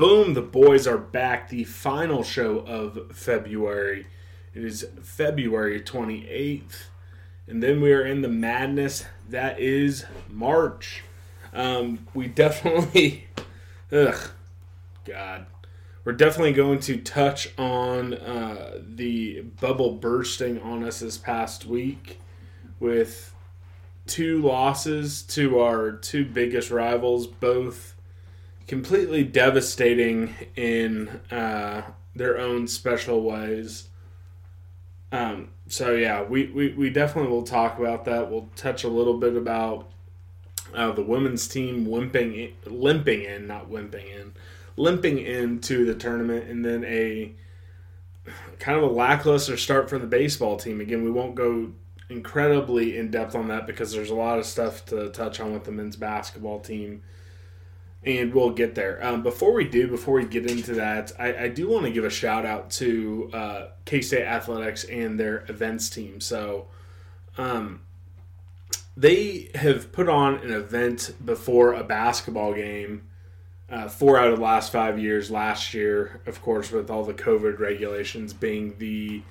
Boom, the boys are back. The final show of February. It is February 28th. And then we are in the madness that is March. Um, we definitely, ugh, God. We're definitely going to touch on uh, the bubble bursting on us this past week with two losses to our two biggest rivals, both completely devastating in uh, their own special ways. Um, so yeah, we, we, we definitely will talk about that. We'll touch a little bit about uh, the women's team limping in, limping in, not wimping in, limping into the tournament, and then a kind of a lackluster start for the baseball team. Again, we won't go incredibly in depth on that because there's a lot of stuff to touch on with the men's basketball team and we'll get there. Um, before we do, before we get into that, I, I do want to give a shout out to uh, K State Athletics and their events team. So, um, they have put on an event before a basketball game. Uh, four out of the last five years. Last year, of course, with all the COVID regulations being the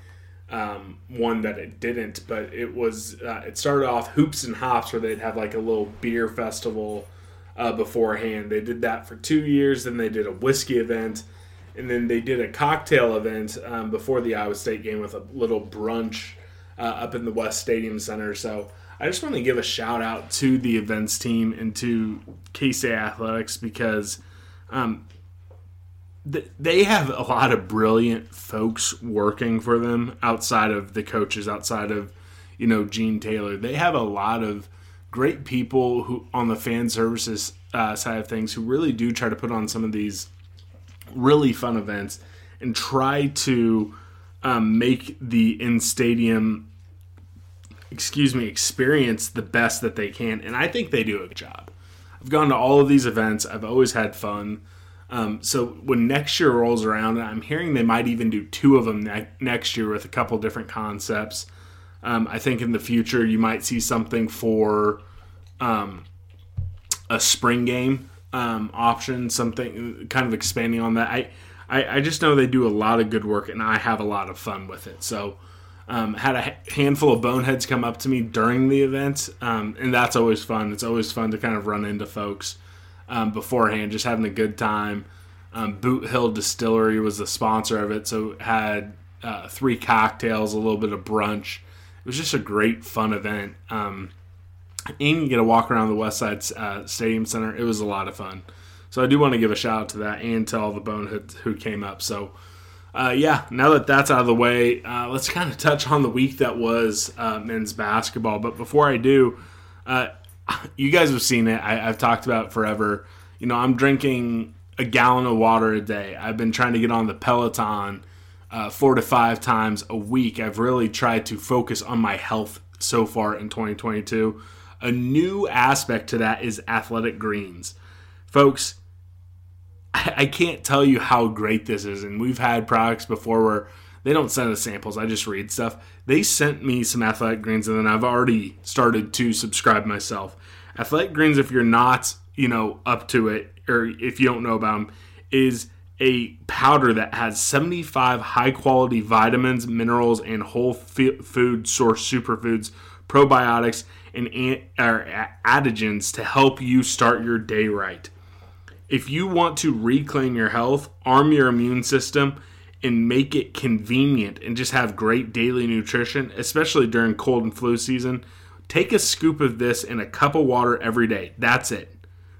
um, one that it didn't, but it was. Uh, it started off hoops and hops, where they'd have like a little beer festival uh, beforehand. They did that for two years. Then they did a whiskey event, and then they did a cocktail event um, before the Iowa State game with a little brunch uh, up in the West Stadium Center. So I just want to give a shout out to the events team and to K State Athletics because um, th- they have a lot of brilliant folks working for them outside of the coaches, outside of you know Gene Taylor. They have a lot of great people who on the fan services uh, side of things who really do try to put on some of these really fun events and try to um, make the in stadium excuse me experience the best that they can and i think they do a good job. I've gone to all of these events. I've always had fun. Um, so when next year rolls around i'm hearing they might even do two of them ne- next year with a couple different concepts um, I think in the future you might see something for um, a spring game um, option, something kind of expanding on that. I, I, I just know they do a lot of good work, and I have a lot of fun with it. So, um, had a handful of boneheads come up to me during the event, um, and that's always fun. It's always fun to kind of run into folks um, beforehand, just having a good time. Um, Boot Hill Distillery was the sponsor of it, so it had uh, three cocktails, a little bit of brunch. It was just a great, fun event. Um, and you get a walk around the West Side uh, Stadium Center. It was a lot of fun. So I do want to give a shout out to that and to all the boneheads who came up. So uh, yeah, now that that's out of the way, uh, let's kind of touch on the week that was uh, men's basketball. But before I do, uh, you guys have seen it. I, I've talked about forever. You know, I'm drinking a gallon of water a day. I've been trying to get on the Peloton uh, four to five times a week. I've really tried to focus on my health so far in 2022. A new aspect to that is athletic greens. Folks, I, I can't tell you how great this is. And we've had products before where they don't send us samples, I just read stuff. They sent me some athletic greens, and then I've already started to subscribe myself. Athletic greens, if you're not, you know, up to it, or if you don't know about them, is a powder that has 75 high quality vitamins, minerals, and whole food source superfoods, probiotics, and adaptogens to help you start your day right. If you want to reclaim your health, arm your immune system, and make it convenient and just have great daily nutrition, especially during cold and flu season, take a scoop of this in a cup of water every day. That's it.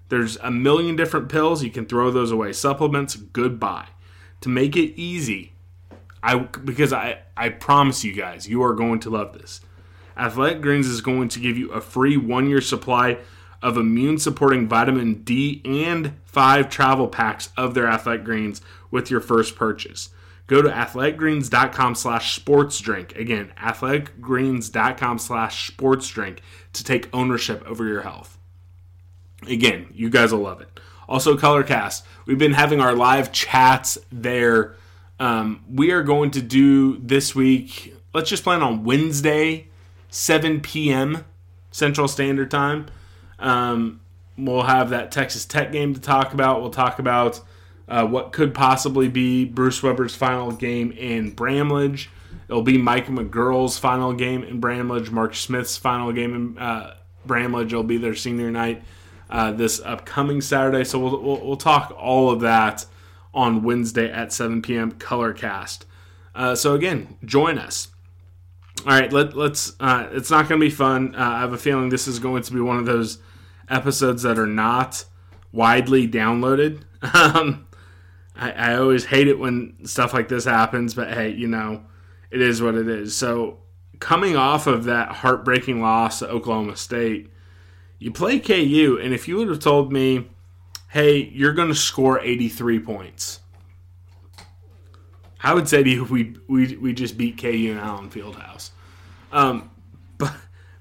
There's a million different pills. You can throw those away. Supplements, goodbye. To make it easy, I because I I promise you guys, you are going to love this. Athletic Greens is going to give you a free one year supply of immune supporting vitamin D and five travel packs of their Athletic Greens with your first purchase. Go to athleticgreens.com slash sportsdrink. Again, athleticgreens.com slash sportsdrink to take ownership over your health. Again, you guys will love it. Also, Colorcast. We've been having our live chats there. Um, we are going to do this week, let's just plan on Wednesday, 7 p.m. Central Standard Time. Um, we'll have that Texas Tech game to talk about. We'll talk about uh, what could possibly be Bruce Weber's final game in Bramlage. It'll be Mike McGuirl's final game in Bramlage, Mark Smith's final game in uh, Bramlage. It'll be their senior night uh, this upcoming Saturday. So we'll, we'll, we'll, talk all of that on Wednesday at 7 p.m. Colorcast. Uh, so again, join us. All right, let, us uh, it's not going to be fun. Uh, I have a feeling this is going to be one of those episodes that are not widely downloaded. Um, I, I always hate it when stuff like this happens, but hey, you know, it is what it is. So, coming off of that heartbreaking loss to Oklahoma State, you play KU, and if you would have told me, hey, you're going to score 83 points, I would say to you, we, we, we just beat KU in Allen Fieldhouse. Um, but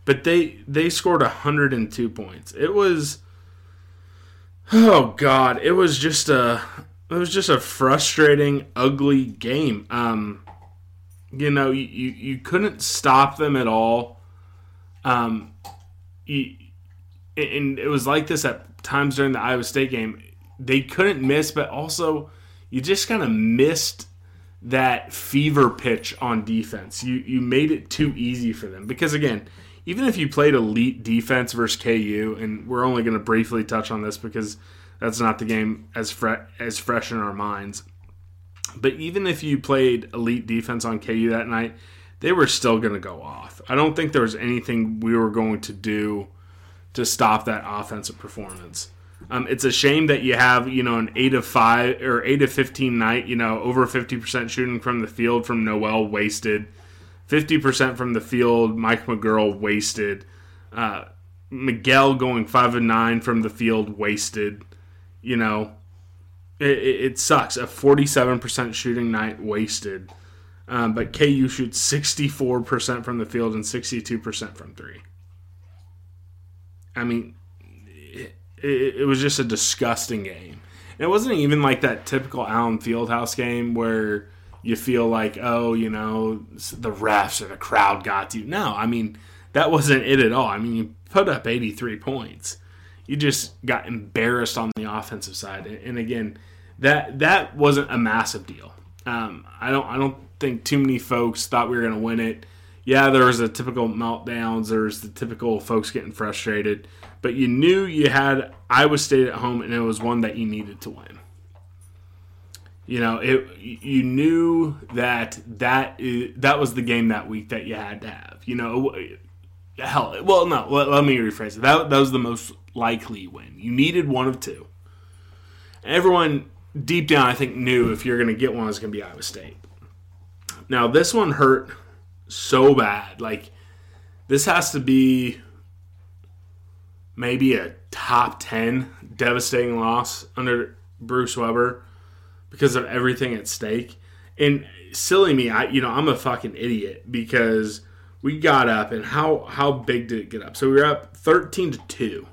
but they they scored 102 points. It was oh god, it was just a it was just a frustrating, ugly game. Um, you know, you, you, you couldn't stop them at all. Um, you, and it was like this at times during the Iowa State game. They couldn't miss, but also you just kind of missed that fever pitch on defense. You you made it too easy for them because again, even if you played elite defense versus KU, and we're only going to briefly touch on this because that's not the game as fre- as fresh in our minds. But even if you played elite defense on KU that night, they were still going to go off. I don't think there was anything we were going to do to stop that offensive performance. Um, it's a shame that you have you know an eight of five or eight of fifteen night. You know over fifty percent shooting from the field from Nowell wasted, fifty percent from the field. Mike McGuirl wasted. Uh, Miguel going five and nine from the field wasted you know, it, it sucks. A 47% shooting night wasted. Um, but KU shoots 64% from the field and 62% from three. I mean, it, it, was just a disgusting game. It wasn't even like that typical Allen Fieldhouse game where you feel like, oh, you know, the refs or the crowd got to you. No, I mean, that wasn't it at all. I mean, you put up 83 points you just got embarrassed on the offensive side. And again, that that wasn't a massive deal. Um, I don't I don't think too many folks thought we were going to win it. Yeah, there was the typical meltdowns. There was the typical folks getting frustrated, but you knew you had Iowa State at home, and it was one that you needed to win. You know, it. You knew that that that was the game that week that you had to have. You know, hell, well, no, let, let me rephrase it. That that was the most likely win. You needed one of two. Everyone deep down, I think, knew if you're going to get one, it's going to be Iowa State. Now, this one hurt so bad. Like, this has to be maybe a top 10 devastating loss under Bruce Weber because of everything at stake. And silly me, I you know, I'm a fucking idiot because we got up and how how big did it get up? So we were up 13 to 2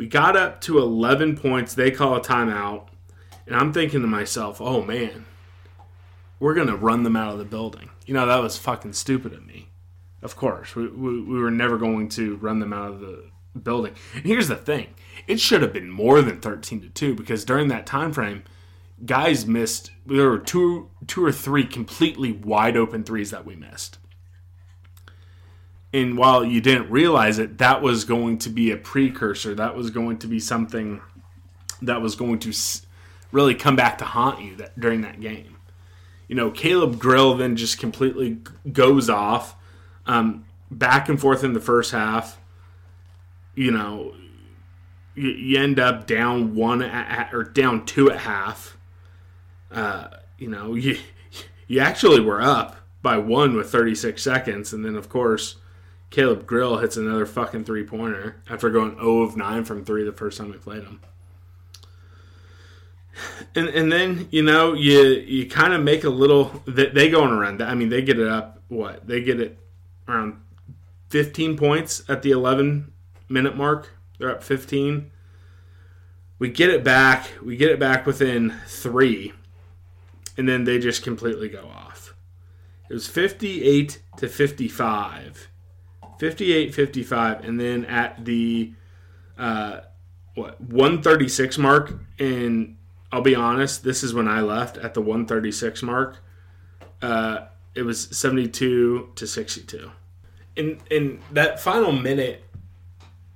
we got up to 11 points. They call a timeout. And I'm thinking to myself, oh man, we're going to run them out of the building. You know, that was fucking stupid of me. Of course, we, we, we were never going to run them out of the building. And here's the thing it should have been more than 13 to 2 because during that time frame, guys missed there were two two or three completely wide open threes that we missed and while you didn't realize it, that was going to be a precursor. That was going to be something that was going to really come back to haunt you that, during that game. You know, Caleb Grill then just completely goes off, um, back and forth in the first half. You know, you, you end up down one at, or down two at half. Uh, you know, you you actually were up by one with 36 seconds, and then of course Caleb Grill hits another fucking three pointer after going 0 of 9 from three the first time we played him. And and then you know you you kind of make a little they, they go on a run. I mean they get it up what they get it around 15 points at the 11 minute mark. They're up 15. We get it back. We get it back within three, and then they just completely go off. It was 58 to 55. 58 55. And then at the uh, what 136 mark, and I'll be honest, this is when I left at the 136 mark. Uh, it was 72 to 62. In in that final minute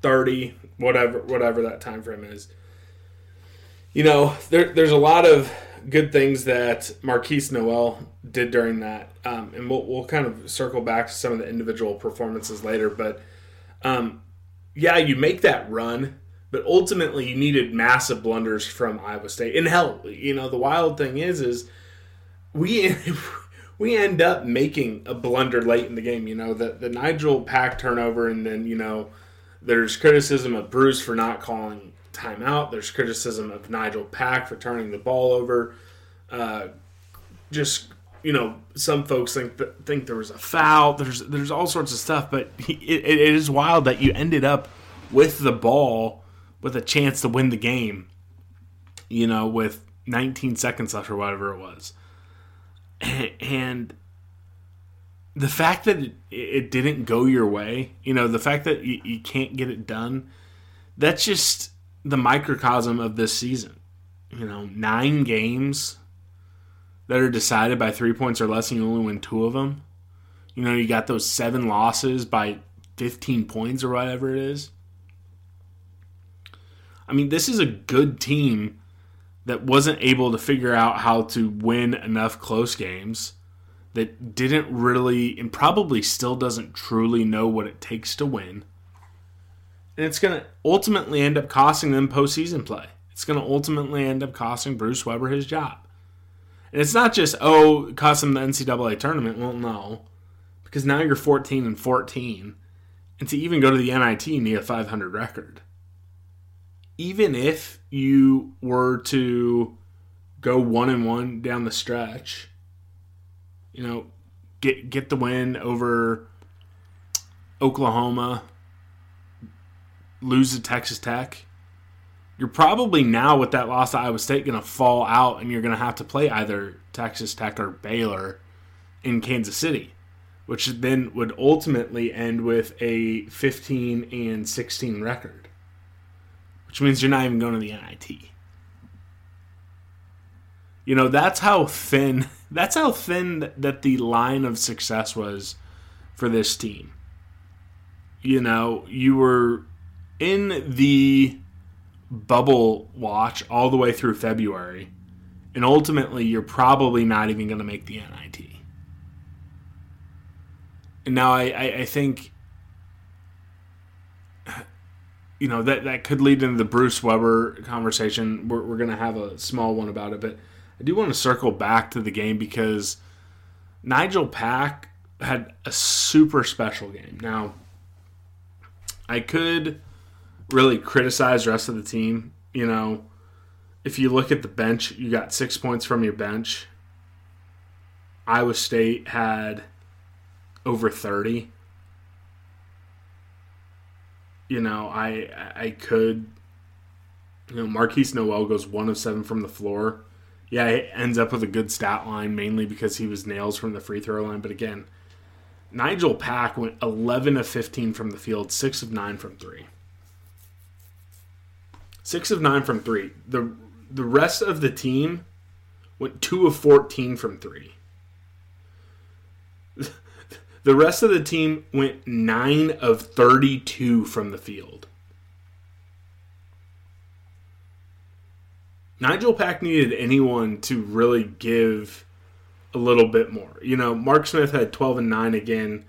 30 whatever whatever that time frame is you know there, there's a lot of good things that Markquis Nowell did during that, um, and we'll, we'll kind of circle back to some of the individual performances later. But um, yeah, you make that run, but ultimately you needed massive blunders from Iowa State. And hell, you know the wild thing is, is we we end up making a blunder late in the game. You know the the Nigel Pack turnover, and then you know there's criticism of Bruce for not calling timeout. There's criticism of Nigel Pack for turning the ball over. Uh, just you know, some folks think think there was a foul. There's there's all sorts of stuff, but it, it is wild that you ended up with the ball with a chance to win the game. You know, with 19 seconds left or whatever it was, and the fact that it, didn't go your way, you know, the fact that you can't get it done, that's just the microcosm of this season. You know, nine games that are decided by three points or less, and you only win two of them. You know, you got those seven losses by 15 points or whatever it is. I mean, this is a good team that wasn't able to figure out how to win enough close games, that didn't really, and probably still doesn't truly know what it takes to win and it's going to ultimately end up costing them postseason play. It's going to ultimately end up costing Bruce Weber his job. And it's not just, oh, it cost him the NCAA tournament. Well, no. Because now you're 14 and 14. And to even go to the NIT, you need a 500 record. Even if you were to go one and one down the stretch, you know, get get the win over Oklahoma, lose to Texas Tech, you're probably now with that loss to Iowa State going to fall out and you're going to have to play either Texas Tech or Baylor in Kansas City, which then would ultimately end with a 15 and 16 record, which means you're not even going to the NIT. You know, that's how thin that's how thin that the line of success was for this team. You know, you were in the bubble watch all the way through February, and ultimately you're probably not even going to make the NIT. And now I, I, I, think, you know, that, that could lead into the Bruce Weber conversation. We're, we're going to have a small one about it, but I do want to circle back to the game because Nigel Pack had a super special game. Now, I could really criticize the rest of the team. You know, if you look at the bench, you got six points from your bench. Iowa State had over 30. You know, I I could you know, Markquis Nowell goes one of seven from the floor. Yeah, it ends up with a good stat line, mainly because he was nails from the free throw line. But again, Nigel Pack went 11 of 15 from the field, 6 of 9 from 3. Six of nine from three. The the rest of the team went two of fourteen from three. The rest of the team went nine of thirty-two from the field. Nigel Pack needed anyone to really give a little bit more. You know, Mark Smith had 12 and 9 again.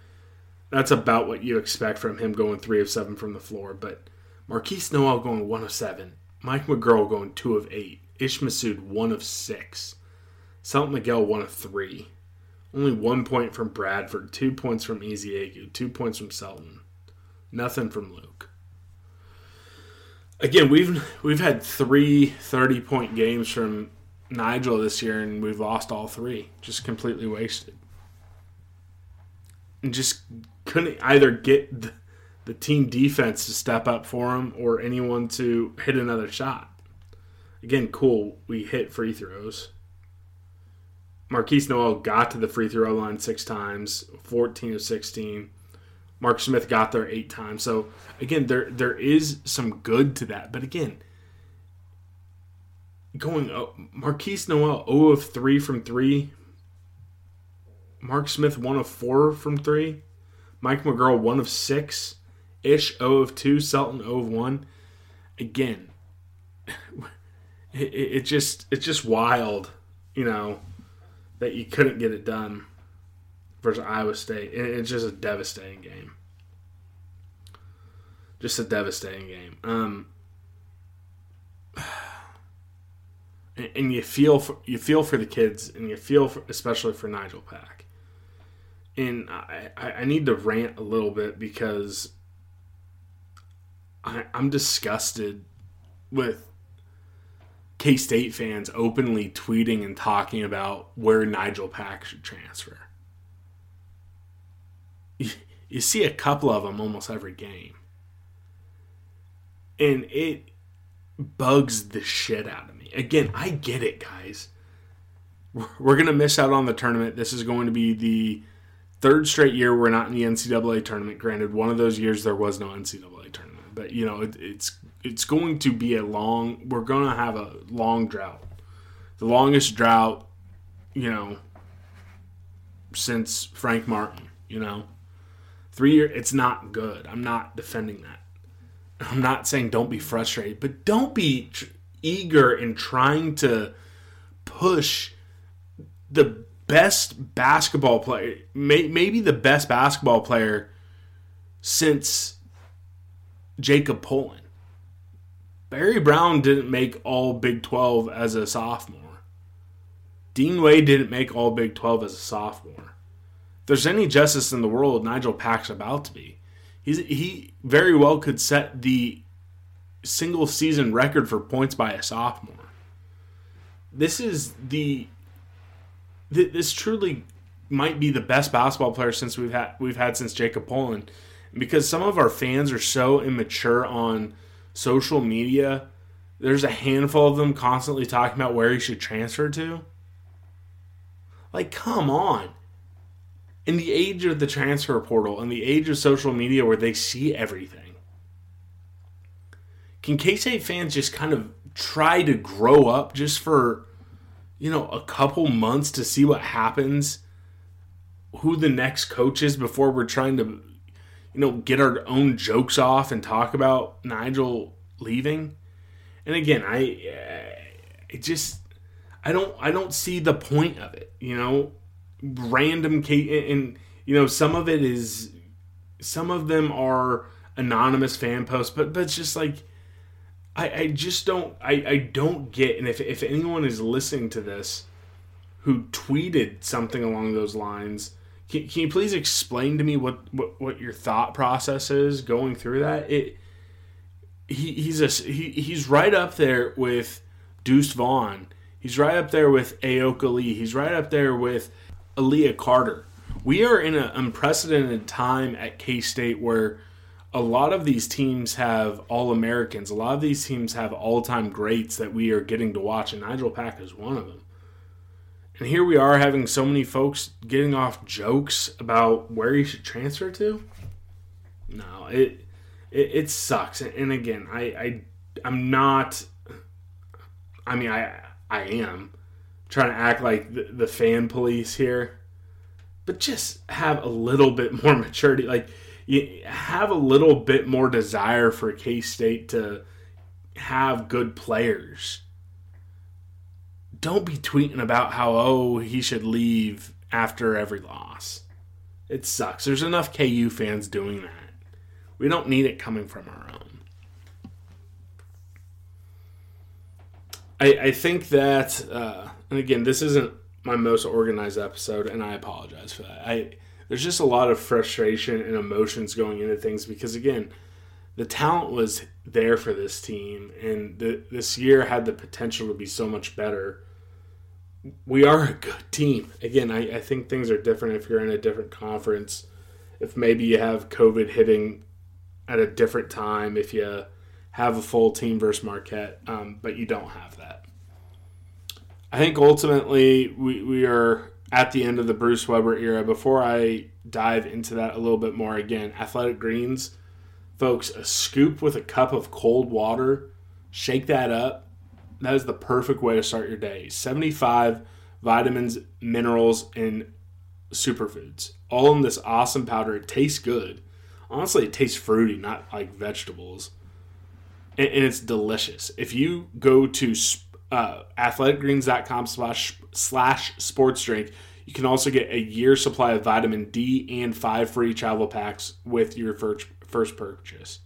That's about what you expect from him going 3 of 7 from the floor. But Markquis Nowell going 1 of 7. Mike McGuirl going 2 of 8. Ish Massoud 1 of 6. Selton Miguel 1 of 3. Only one point from Bradford, two points from Easy two points from Selton. Nothing from Luke. Again, we've we've had three 30 point games from Nigel this year, and we've lost all three. Just completely wasted. And just couldn't either get the, the team defense to step up for him or anyone to hit another shot. Again, cool. We hit free throws. Markquis Nowell got to the free throw line six times, 14 of 16. Mark Smith got there eight times. So again, there there is some good to that. But again, going oh, Markquis Nowell 0 of 3 from 3. Mark Smith 1 of 4 from 3. Mike McGuirl 1 of 6. Ish 0 of 2. Selton 0 of 1. Again, it, it just it's just wild, you know, that you couldn't get it done versus Iowa State. It's just a devastating game. Just a devastating game. Um, and, you feel for you feel for the kids, and you feel for, especially for Nigel Pack. And I, I need to rant a little bit because I, I'm disgusted with State fans openly tweeting and talking about where Nigel Pack should transfer. You, you see a couple of them almost every game. And it bugs the shit out of me. Again, I get it, guys. We're going to miss out on the tournament. This is going to be the third straight year we're not in the NCAA tournament. Granted, one of those years there was no NCAA tournament, but you know it, it's it's going to be a long. We're going to have a long drought, the longest drought, you know, since Frank Martin. You know, three year. It's not good. I'm not defending that. I'm not saying don't be frustrated, but don't be tr- eager in trying to push the best basketball player, may, maybe the best basketball player since Jacob Pullen. Barry Brown didn't make all Big 12 as a sophomore. Dean Wade didn't make all Big 12 as a sophomore. If there's any justice in the world, Nigel Pack's about to be. He's, he very well could set the single season record for points by a sophomore. This is the this truly might be the best basketball player since we've had we've had since Jacob Pullen. Because some of our fans are so immature on social media, there's a handful of them constantly talking about where he should transfer to. Like, come on. In the age of the transfer portal, in the age of social media where they see everything, can K State fans just kind of try to grow up just for, you know, a couple months to see what happens, who the next coach is before we're trying to you know, get our own jokes off and talk about Nigel leaving. And again, I uh, it just I don't I don't see the point of it. You know, random Kate and you know some of it is some of them are anonymous fan posts, but but it's just like I, I just don't I, I don't get and if if anyone is listening to this who tweeted something along those lines can, can you please explain to me what, what, what your thought process is going through that? It he, he's a he, he's right up there with Deuce Vaughn. He's right up there with Ayoka Lee. He's right up there with Aaliyah Carter. We are in an unprecedented time at K State where a lot of these teams have all Americans. A lot of these teams have all time greats that we are getting to watch, and Nigel Pack is one of them. And here we are having so many folks getting off jokes about where he should transfer to. No, it it, it sucks. And again, I, I I'm not. I mean, I I am trying to act like the, the fan police here, but just have a little bit more maturity. Like you have a little bit more desire for K State to have good players don't be tweeting about how oh he should leave after every loss. It sucks. There's enough KU fans doing that. We don't need it coming from our own. I, I think that, uh, and again, this isn't my most organized episode, and I apologize for that. I there's just a lot of frustration and emotions going into things because again, the talent was there for this team, and the, this year had the potential to be so much better. We are a good team. Again, I, I think things are different if you're in a different conference. If maybe you have COVID hitting at a different time, if you have a full team versus Marquette, um, but you don't have that. I think ultimately we, we are at the end of the Bruce Weber era. Before I dive into that a little bit more, again, Athletic Greens, folks, a scoop with a cup of cold water, shake that up. That is the perfect way to start your day. 75 vitamins, minerals, and superfoods, all in this awesome powder. It tastes good. Honestly, it tastes fruity, not like vegetables. And, and it's delicious. If you go to uh, athleticgreens.com slash, slash sports drink, you can also get a year supply of vitamin D and five free travel packs with your first, first purchase.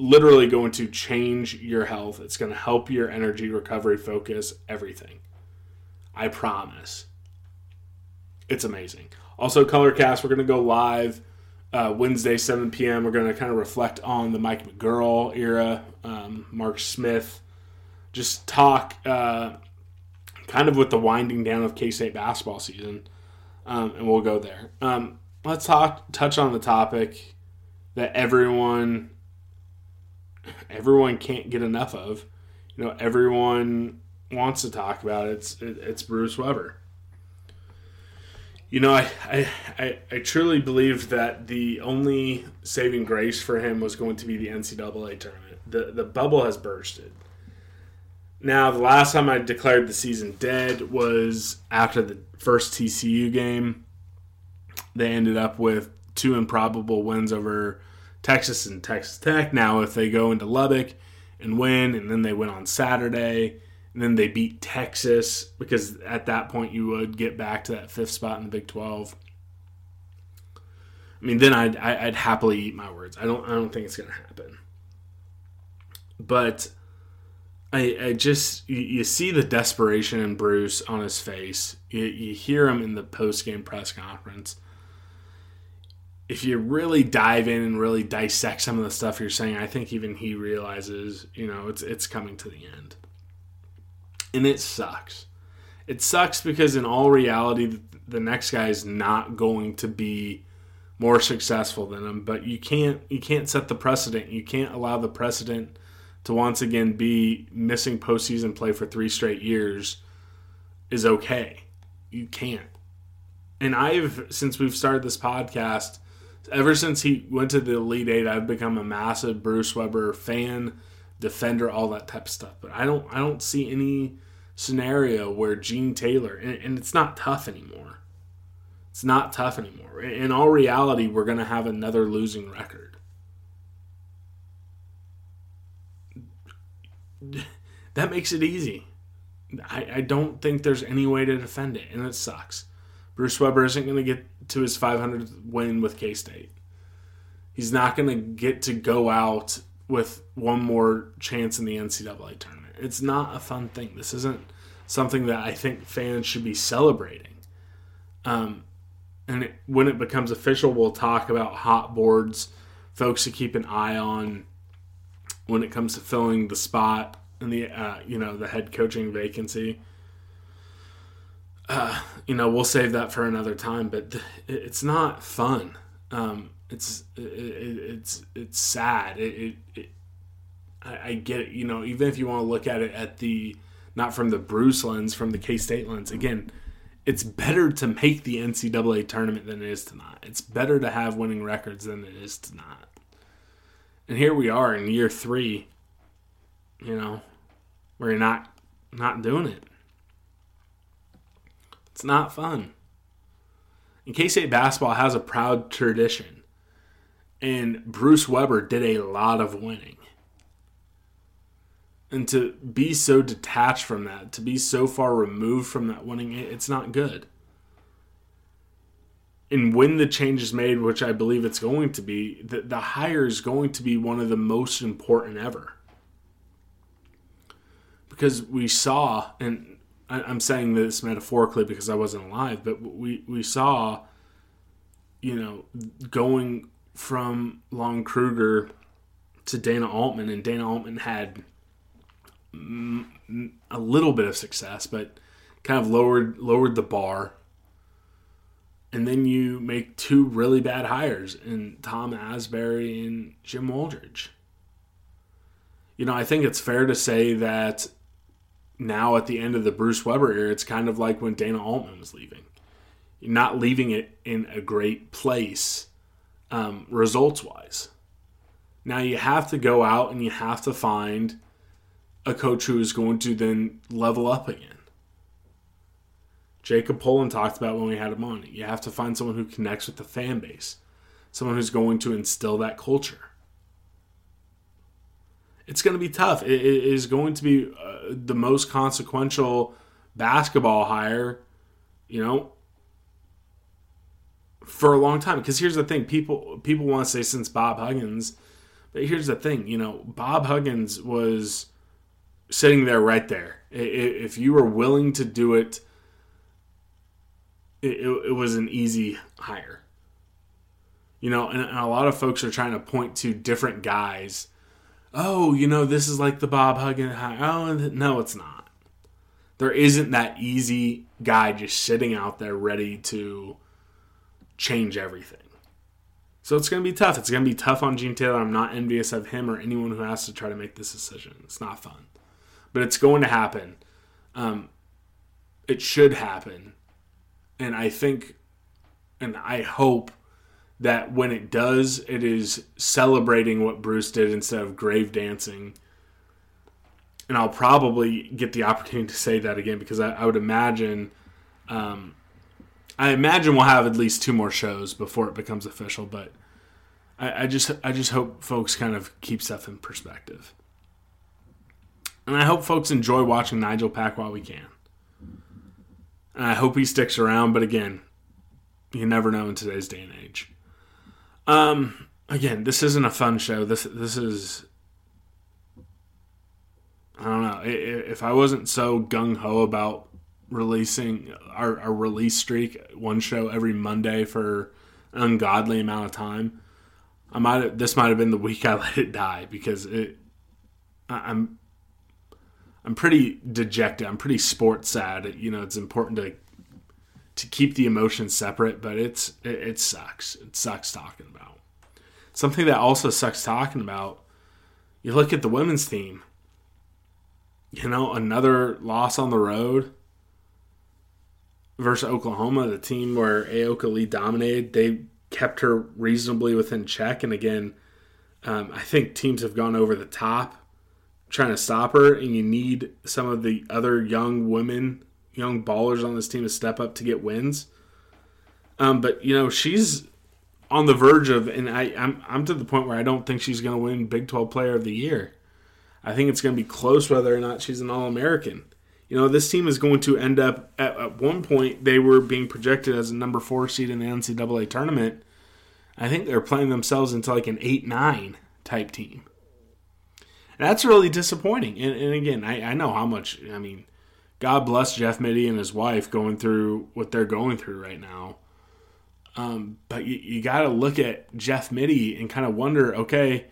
Literally going to change your health. It's going to help your energy, recovery, focus, everything. I promise. It's amazing. Also, Colorcast, we're going to go live uh, Wednesday, 7 p.m. We're going to kind of reflect on the Mike McGuirl era, um, Mark Smith, just talk uh, kind of with the winding down of K State basketball season, um, and we'll go there. Um, let's talk touch on the topic that everyone everyone can't get enough of. You know, everyone wants to talk about. It's it, it's Bruce Weber. You know, I, I, I, I truly believe that the only saving grace for him was going to be the NCAA tournament. The the bubble has bursted. Now, the last time I declared the season dead was after the first TCU game. They ended up with two improbable wins over Texas and Texas Tech. Now, if they go into Lubbock and win, and then they win on Saturday, and then they beat Texas, because at that point you would get back to that fifth spot in the Big 12. I mean, then I'd, I'd happily eat my words. I don't, I don't think it's going to happen. But I, I just you, see the desperation in Bruce on his face. You, you hear him in the post game press conference. If you really dive in and really dissect some of the stuff you're saying, I think even he realizes, you know, it's it's coming to the end, and it sucks. It sucks because in all reality, the next guy is not going to be more successful than him. But you can't you can't set the precedent. You can't allow the precedent to once again be missing postseason play for three straight years is okay. You can't. And I've, since we've started this podcast, ever since he went to the Elite Eight, I've become a massive Bruce Weber fan, defender, all that type of stuff. But I don't, I don't see any scenario where Gene Taylor, and, and it's not tough anymore. It's not tough anymore. In all reality, we're to have another losing record. that makes it easy. I, I don't think there's any way to defend it, and it sucks. Bruce Weber isn't going to get to his 500th win with K State. He's not going to get to go out with one more chance in the NCAA tournament. It's not a fun thing. This isn't something that I think fans should be celebrating. Um, and it, when it becomes official, we'll talk about hot boards, folks to keep an eye on when it comes to filling the spot in the uh, you know the head coaching vacancy. Uh, you know, we'll save that for another time, but it's not fun. Um, it's it, it's it's sad. It, it, I, I get it. You know, even if you want to look at it at the not from the Bruce lens, from the K State lens, again, it's better to make the NCAA tournament than it is to not. It's better to have winning records than it is to not. And here we are in year three, you know, you're not not doing it. It's not fun. And K State basketball has a proud tradition. And Bruce Weber did a lot of winning. And to be so detached from that, to be so far removed from that winning, it's not good. And when the change is made, which I believe it's going to be, the, the hire is going to be one of the most important ever. Because we saw, and I'm saying this metaphorically because I wasn't alive, but we, we saw, you know, going from Lon Kruger to Dana Altman, and Dana Altman had a little bit of success, but kind of lowered lowered the bar. And then you make two really bad hires in Tom Asbury and Jim Wooldridge. You know, I think it's fair to say that now at the end of the Bruce Weber era, it's kind of like when Dana Altman was leaving. Not leaving it in a great place um, results wise. Now you have to go out and you have to find a coach who is going to then level up again. Jacob Pullen talked about when we had him on. You have to find someone who connects with the fan base, someone who's going to instill that culture. It's going to be tough. It is going to be uh, the most consequential basketball hire, you know, for a long time. Because here's the thing: people people want to say since Bob Huggins, but here's the thing: you know, Bob Huggins was sitting there right there. If you were willing to do it, it, it was an easy hire. You know, and, and a lot of folks are trying to point to different guys. Oh, you know, this is like the Bob Huggins hire. Oh, no, it's not. There isn't that easy guy just sitting out there ready to change everything. So it's going to be tough. It's going to be tough on Gene Taylor. I'm not envious of him or anyone who has to try to make this decision. It's not fun but it's going to happen. Um, it should happen. And I think and I hope that when it does, it is celebrating what Bruce did instead of grave dancing. And I'll probably get the opportunity to say that again because I, I would imagine, um, I imagine we'll have at least two more shows before it becomes official. But I, I just, I just hope folks kind of keep stuff in perspective. And I hope folks enjoy watching Nigel Pack while we can. And I hope he sticks around, but again, you never know in today's day and age. Um, again, this isn't a fun show. This this is I don't know. If I wasn't so gung ho about releasing our, our release streak, one show every Monday for an ungodly amount of time, I might this might have been the week I let it die because it. I'm I'm pretty dejected. I'm pretty sports sad. You know, it's important to to keep the emotions separate, but it's it, it sucks. It sucks talking about. Something that also sucks talking about. You look at the women's team. You know, another loss on the road versus Oklahoma, the team where Ayoka Lee dominated. They kept her reasonably within check, and again, um, I think teams have gone over the top trying to stop her, and you need some of the other young women, young ballers on this team to step up to get wins. Um, but you know she's on the verge of, and I, I'm I'm to the point where I don't think she's going to win Big 12 Player of the Year. I think it's going to be close whether or not she's an All American. You know, this team is going to end up at, at one point they were being projected as a number four seed in the NCAA tournament. I think they're playing themselves into like an eight nine type team that's really disappointing. And, and again, I, I know how much. I mean, God bless Jeff Mittie and his wife going through what they're going through right now. Um, but you, you got to look at Jeff Mittie and kind of wonder, okay,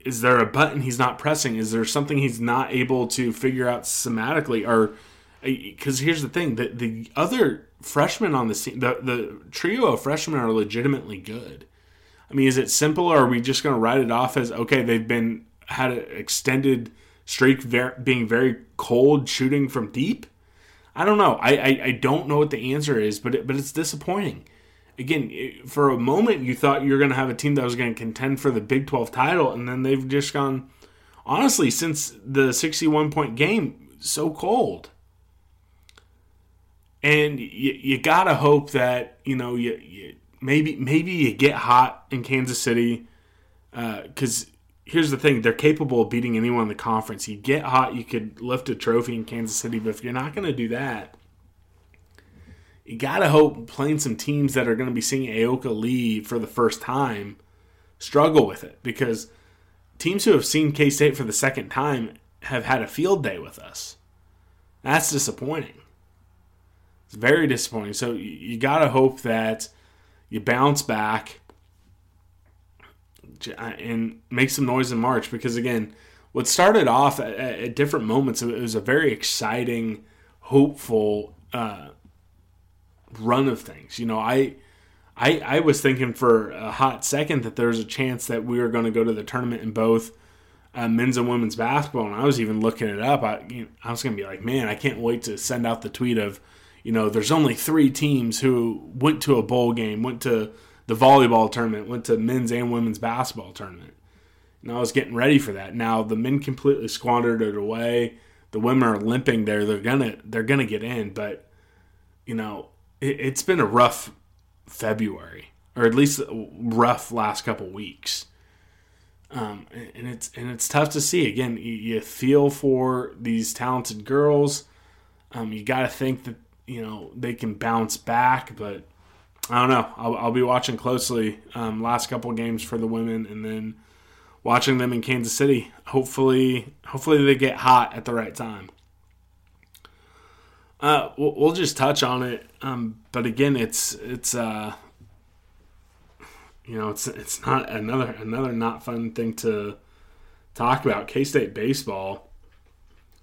is there a button he's not pressing? Is there something he's not able to figure out somatically? Or because here's the thing: that the other freshmen on the team, the the trio of freshmen are legitimately good. I mean, is it simple, or are we just going to write it off as okay? They've been had an extended streak, ver- being very cold, shooting from deep. I don't know. I, I, I don't know what the answer is, but it, but it's disappointing. Again, for a moment, you thought you were going to have a team that was going to contend for the Big Twelve title, and then they've just gone. Honestly, since the sixty-one point game, so cold. And you, you gotta hope that you know you, you maybe maybe you get hot in Kansas City because uh, here's the thing: they're capable of beating anyone in the conference. You get hot, you could lift a trophy in Kansas City, but if you're not going to do that, you gotta hope playing some teams that are going to be seeing Ayoka Lee for the first time struggle with it because teams who have seen K State for the second time have had a field day with us. That's disappointing. It's very disappointing. So you got to hope that you bounce back and make some noise in March because again, what started off at, at different moments, it was a very exciting, hopeful uh, run of things. You know, I, I, I was thinking for a hot second that there was a chance that we were going to go to the tournament in both uh, men's and women's basketball, and I was even looking it up. I, you know, I was going to be like, man, I can't wait to send out the tweet of, you know, there's only three teams who went to a bowl game, went to the volleyball tournament, went to men's and women's basketball tournament. And I was getting ready for that. Now the men completely squandered it away. The women are limping there. They're gonna they're gonna get in, but you know it, it's been a rough February, or at least rough last couple weeks. Um, and it's and it's tough to see. Again, you, you feel for these talented girls. Um, you got to think that you know they can bounce back, but I don't know. I'll, I'll be watching closely um, last couple games for the women, and then watching them in Kansas City. Hopefully, hopefully they get hot at the right time. Uh, we'll, we'll just touch on it, um, but again, it's it's uh, you know it's it's not another another not fun thing to talk about. K State baseball.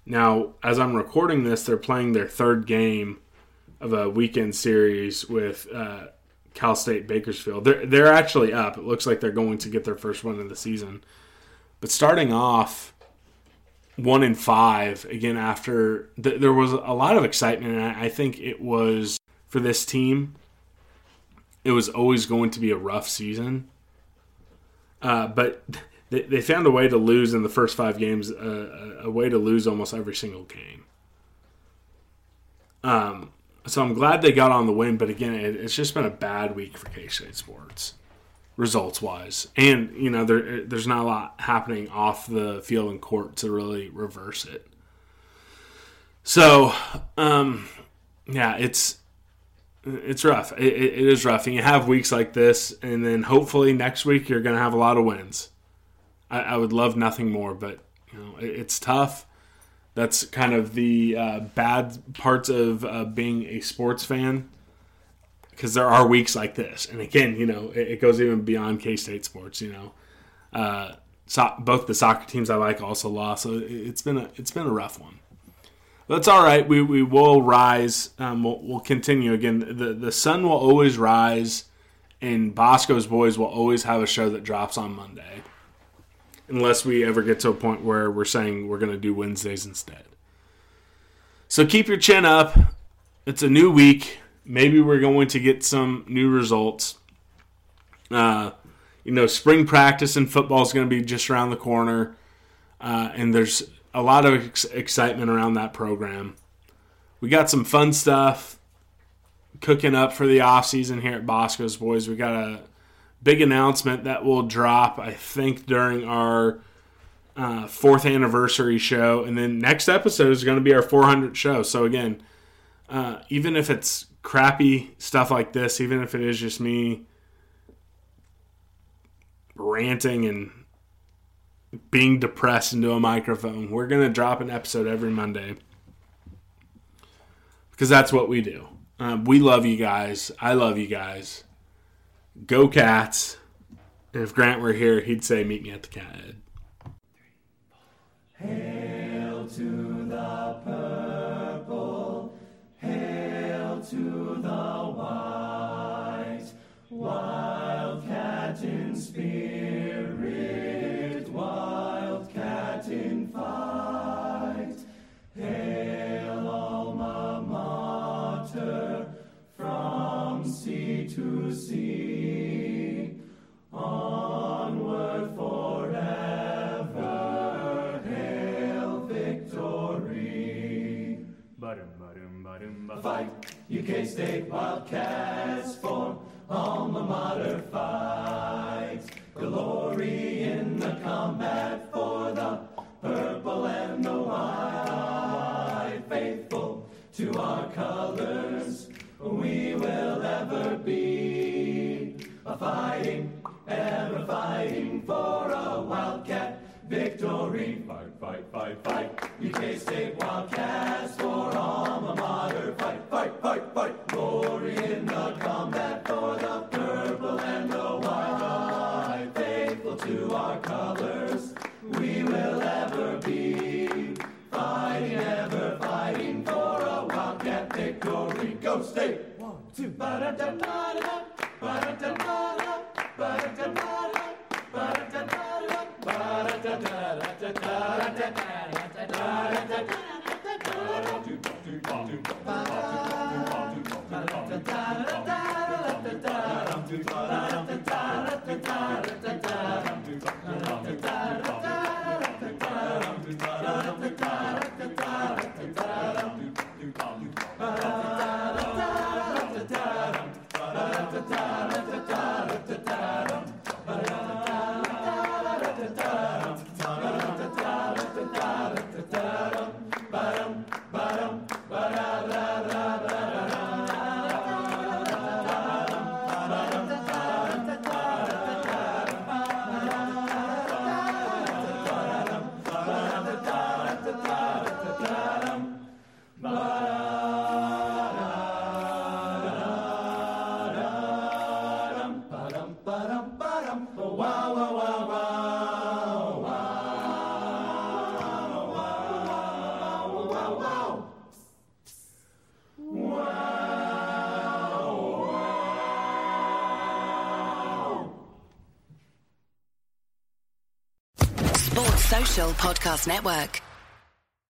Now, as I'm recording this, they're playing their third game of a weekend series with uh, Cal State Bakersfield. They're they're actually up. It looks like they're going to get their first win of the season. But starting off one in five again after th- there was a lot of excitement, and I, I think it was for this team. It was always going to be a rough season, uh, but they, they found a way to lose in the first five games. Uh, a way to lose almost every single game. Um, so I'm glad they got on the win, but again, it, it's just been a bad week for K State sports, results wise, and you know there there's not a lot happening off the field and court to really reverse it. So, um, yeah, it's it's rough. It, it is rough, and you have weeks like this, and then hopefully next week you're going to have a lot of wins. I, I, would love nothing more, but you know it, it's tough that's kind of the uh, bad parts of uh, being a sports fan. Because there are weeks like this. And again you know it, it goes even beyond k-state sports you know. Uh, so, both the soccer teams i like also lost. So it, it's been a it's been a rough one. That's all right. We, we will rise. Um, we'll, we'll continue. Again the, the sun will always rise and bosco's boys will always have a show that drops on monday unless we ever get to a point where we're saying we're going to do Wednesdays instead. So keep your chin up. It's a new week. Maybe we're going to get some new results. Uh, you know, spring practice and football is going to be just around the corner, uh, and there's a lot of ex- excitement around that program. We got some fun stuff cooking up for the off season here at Bosco's Boys. We got a big announcement that will drop, I think, during our uh, fourth anniversary show. And then next episode is going to be our 400th show. So, again, uh, even if it's crappy stuff like this, even if it is just me ranting and being depressed into a microphone, we're going to drop an episode every Monday because that's what we do. Um, we love you guys. I love you guys. Go Cats. And if Grant were here, he'd say, Meet me at the cat head. Hail to the purple, hail to the white, wildcat in spirit, wildcat in fight. Hail alma mater from sea to sea. Fight, UK State Wildcats form, alma mater fight. Glory in the combat for the purple and the white. Faithful to our colors, we will ever be. A fighting, ever fighting for a wildcat victory. Fight, fight, fight, fight. UK State Sports Social Podcast Network.